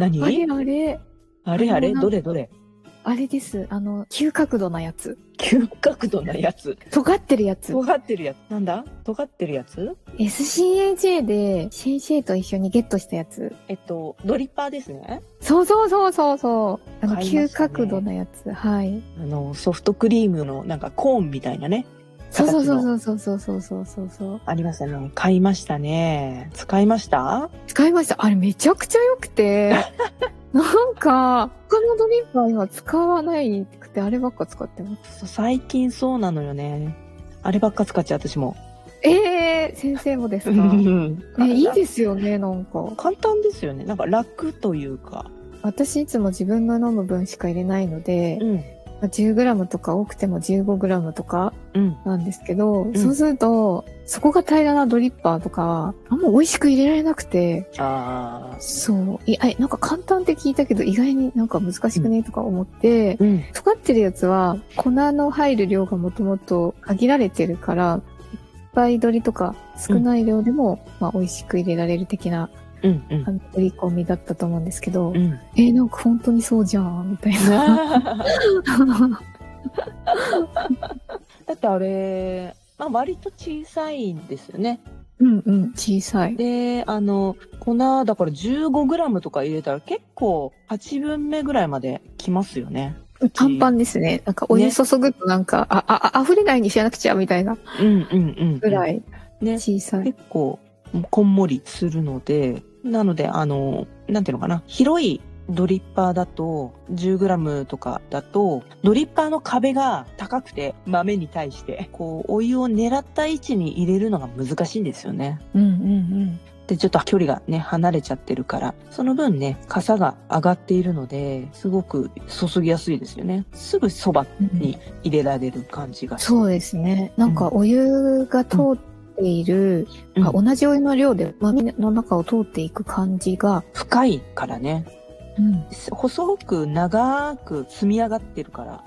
何？あれあれあれあれ？どれどれ？あれですあの急角度なやつ急角度なやつ？尖ってるやつ尖ってるやつ。なんだ？尖ってるやつ？SCAJ で先生と一緒にゲットしたやつえっと、ドリッパーですね。そうそうそうそうそう。あの、ね角度のやつ。はい。あの、ソフトクリームのなんかコーンみたいなね。そうそうそうう。そうそうそうそうそうそう。ありましたね。買いましたね。使いました？使いました。あれめちゃくちゃ良くて、なんか、他のドリッパー今使わないくて、あればっか使ってます。最近そうなのよね。あればっか使っちゃう私も。ええー、先生もですか？ねね、いいですよね、なんか。簡単ですよね。なんか楽というか。私いつも自分の飲む分しか入れないので、うん。まあ 10g とか多くても 15g とかうん。なんですけど、んそうすると、そこが平らなドリッパーとか、あんま美味しく入れられなくて、ああ。そう。いや、なんか簡単って聞いたけど、意外になんか難しくねとか思って、うん。尖ってるやつは、粉の入る量がもともと限られてるから、いっぱい取りとか少ない量でも、まあ美味しく入れられる的な、うん。うんあ。の、取り込みだったと思うんですけど、うん。えーなんか本当にそうじゃん、みたいな。だってあれ、まあ割と小さいんですよね。うんうん、小さい。で、あの、粉だから 15g とか入れたら結構8分目ぐらいまできますよね。パンパンですね。なんかお湯注ぐとなんか、あ、あ、あ溢れないにしなくちゃ、みたいなうんうんうん。ぐらいね。小さい。結構こんもりするので、なので、あの、なんていうのかな。広いドリッパーだと 10g とかだとドリッパーの壁が高くて豆に対してこうお湯を狙った位置に入れるのが難しいんですよね。うんうんうん。で、ちょっと距離がね、離れちゃってるから、その分ね、傘が上がっているので、すごく注ぎやすいですよね。すぐそばに入れられる感じがする。そうですね。なんかお湯が通っている、うんあ同じお湯の量で豆の中を通っていく感じが、深いからね。うん、細く長く積み上がってるから、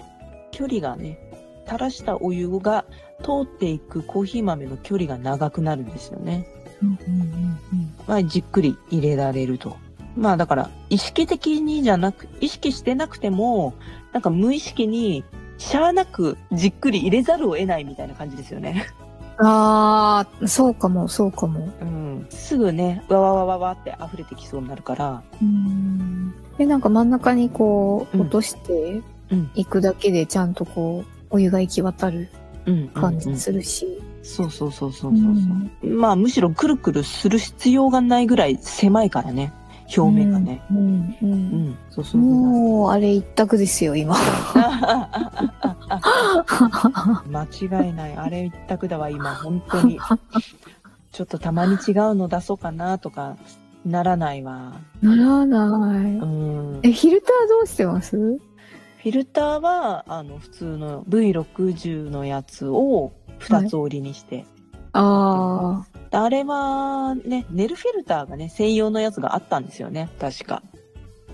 距離がね、垂らしたお湯が通っていくコーヒー豆の距離が長くなるんですよね。うんうんうんまあ、じっくり入れられると。まあだから、意識的にじゃなく、意識してなくても、なんか無意識に、しゃあなくじっくり入れざるを得ないみたいな感じですよね。ああ、そうかも、そうかも。うん。すぐね、わわわわわって溢れてきそうになるから。うんで、なんか真ん中にこう、うん落としてうん。いくだけでちゃんとこう、お湯が行き渡るうん。感じうんするし。そうそうそうそうそう。うんまあむしろくるくるする必要がないぐらい狭いからね。表面がね。うん。うんう。ん。そうそう。もう、あれ一択ですよ、今。間違いない。あれ一択だわ、今、本当に。ちょっとたまに違うの出そうかなとか、ならないわ。ならない。うん。え、フィルターどうしてます？フィルターは、あの、普通の V60 のやつを二つ折りにして。ああ。あれは、ね、ネルフィルターがね、専用のやつがあったんですよね、確か。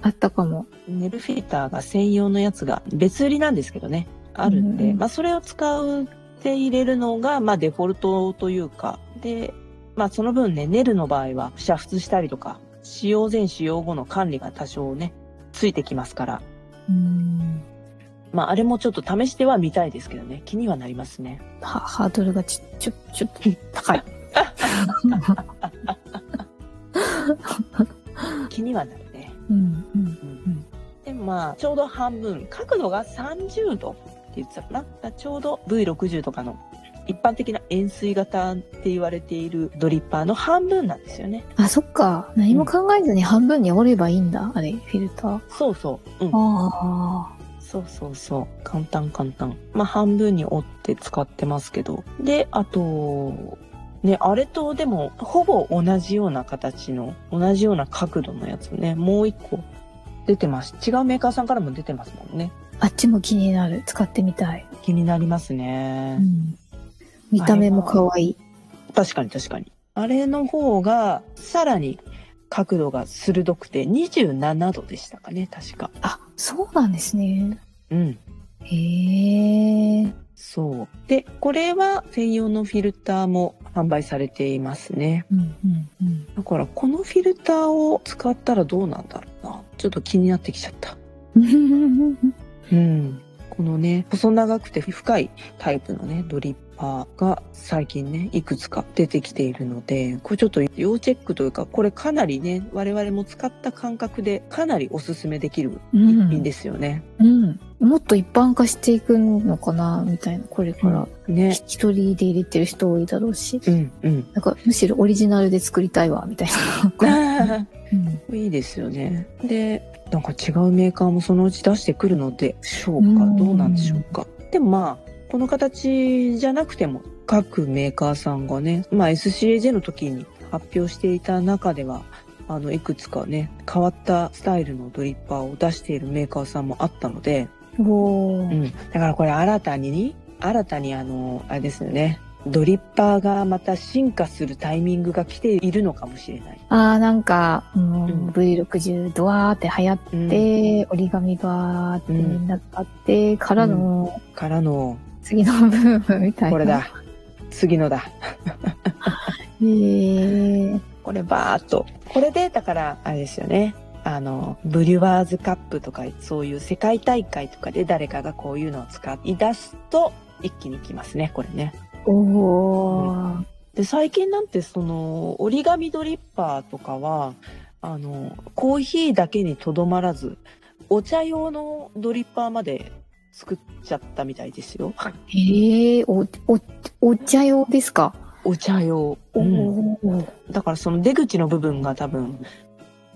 あったかも。ネルフィルターが専用のやつが別売りなんですけどね、あるんで、うんまあそれを使うって入れるのが、まあデフォルトというか、で、まあその分ね、ネルの場合は煮沸したりとか、使用前使用後の管理が多少ね、ついてきますから、うん。まああれもちょっと試してはみたいですけどね、気にはなりますね。は、ハードルがち、ちょ、ちょっと高い。気にはなるね。うん、うん。でもまあ、ちょうど半分、角度が30度言ってたかな。だからちょうど V60 とかの一般的な円錐型って言われているドリッパーの半分なんですよね。あ、そっか。何も考えずに半分に折ればいいんだ。あれ、フィルター。そうそう。うん。あそうそうそう。簡単簡単。まあ半分に折って使ってますけど。で、あと、ね、あれとでも、ほぼ同じような形の、同じような角度のやつね、もう一個出てます。違うメーカーさんからも出てますもんね。あ。あっちも気になる。使ってみたい。気になりますうね。ん。見た目も可愛い。確かに確かに。あれの方が、さらに角度が鋭くて、27度でしたかね、確か。あ、そうなんですね。うん。へえ。そう。で、これは専用のフィルターも販売されていますね。うんうんうん。だから、このフィルターを使ったらどうなんだろうな。ちょっと気になってきちゃった。うん。このね、細長くて深いタイプのね、ドリッパーが最近ね、いくつか出てきているので、これちょっと要チェックというか、これかなりね、我々も使った感覚でかなりおすすめできる一品ですよね。うん。もっと一般化していくのかなみたいな、これから。ね。一人で入れてる人多いだろうし。うん、うん。なんか、むしろオリジナルで作りたいわ、みたいな。うん。いいですよね。で、なんか違うメーカーもそのうち出してくるのでしょうか？うんどうなんでしょうか？でもまあ、この形じゃなくても各メーカーさんがね、まあ SCAJ の時に発表していた中では、あの、いくつかね、変わったスタイルのドリッパーを出しているメーカーさんもあったので。うん。だからこれ新たに、新たにあの、あれですよね。ドリッパーがまた進化するタイミングが来ているのかもしれない。あー、なんか、うんうん V60 ドワーって流行っうんて、折り紙バーってみんなあって、からの、からの、次のブームみたいな。これだ。次のだ。へー。これバーっと。これで、だから、あれですよね。あの、ブリュワーズカップとか、そういう世界大会とかで誰かがこういうのを使い出すと、一気に来ますね、これね。おー。で、最近なんてその、折り紙ドリッパーとかは、あの、コーヒーだけにとどまらず、お茶用のドリッパーまで作っちゃったみたいですよ。へー、お、お、お茶用ですか？お茶用。おうんー。だからその出口の部分が多分、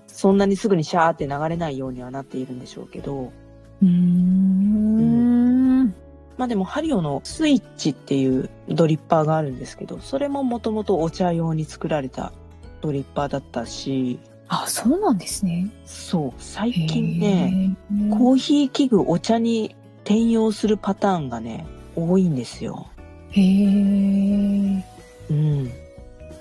そんなにすぐにシャーって流れないようにはなっているんでしょうけど、うーん。まあでもハリオのスイッチっていうドリッパーがあるんですけど、それももともとお茶用に作られたドリッパーだったし、あ、そうなんですね。そう、最近ね、コーヒー器具お茶に転用するパターンがね、多いんですよ。へー。うん。ま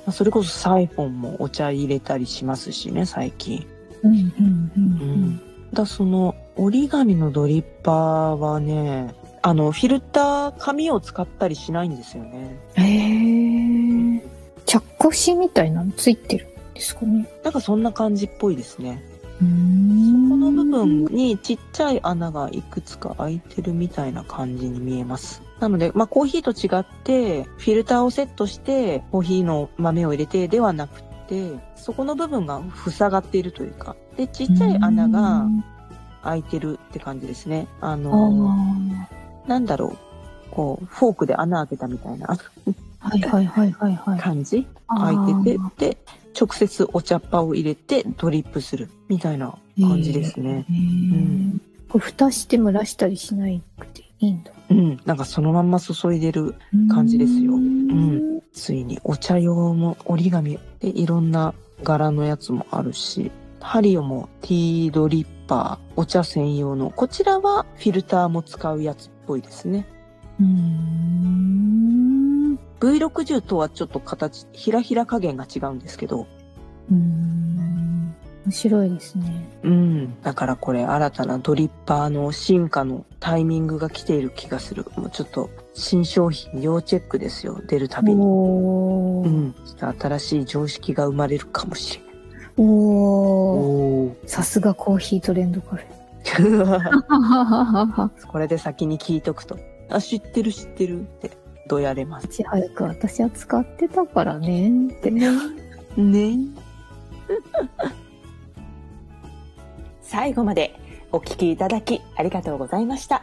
あそれこそサイフォンもお茶入れたりしますしね、最近。うん、うん、うん。だその折り紙のドリッパーはね、あの、フィルター、紙を使ったりしないんですよね。へー。着火しみたいなのついてるんですかね？なんかそんな感じっぽいですね。うーん。この部分にちっちゃい穴がいくつか開いてるみたいな感じに見えます。なので、まあコーヒーと違って、フィルターをセットして、コーヒーの豆を入れてではなくて、そこの部分が塞がっているというか、で、ちっちゃい穴が開いてるって感じですね。ああの、ーなんだろう。こう、フォークで穴開けたみたいなはいはいはいはいはい。感じ？開いてて、で、直接お茶っ葉を入れてドリップするみたいな感じですね。へー。これ蓋して蒸らしたりしないくていいんだ。うん。なんかそのまんま注いでる感じですようんんついにお茶用も折り紙でいろんな柄のやつもあるし、ハリオもティードリッパー、お茶専用の、こちらはフィルターも使うやつっぽいですね。うーん。V60 とはちょっと形、ひらひら加減が違うんですけど、うーん。面白いですね。うん。だからこれ新たなドリッパーの進化のタイミングが来ている気がする。もうちょっと新商品要チェックですよ。出るたびに。うん。新しい常識が生まれるかもしれない。おー。おー。さすがコーヒートレンドカフェ。これで先に聞いとくと。あ、知ってる知ってるって、どやれます？い。ち早く私は使ってたからねって。ね。最後までお聞きいただきありがとうございました。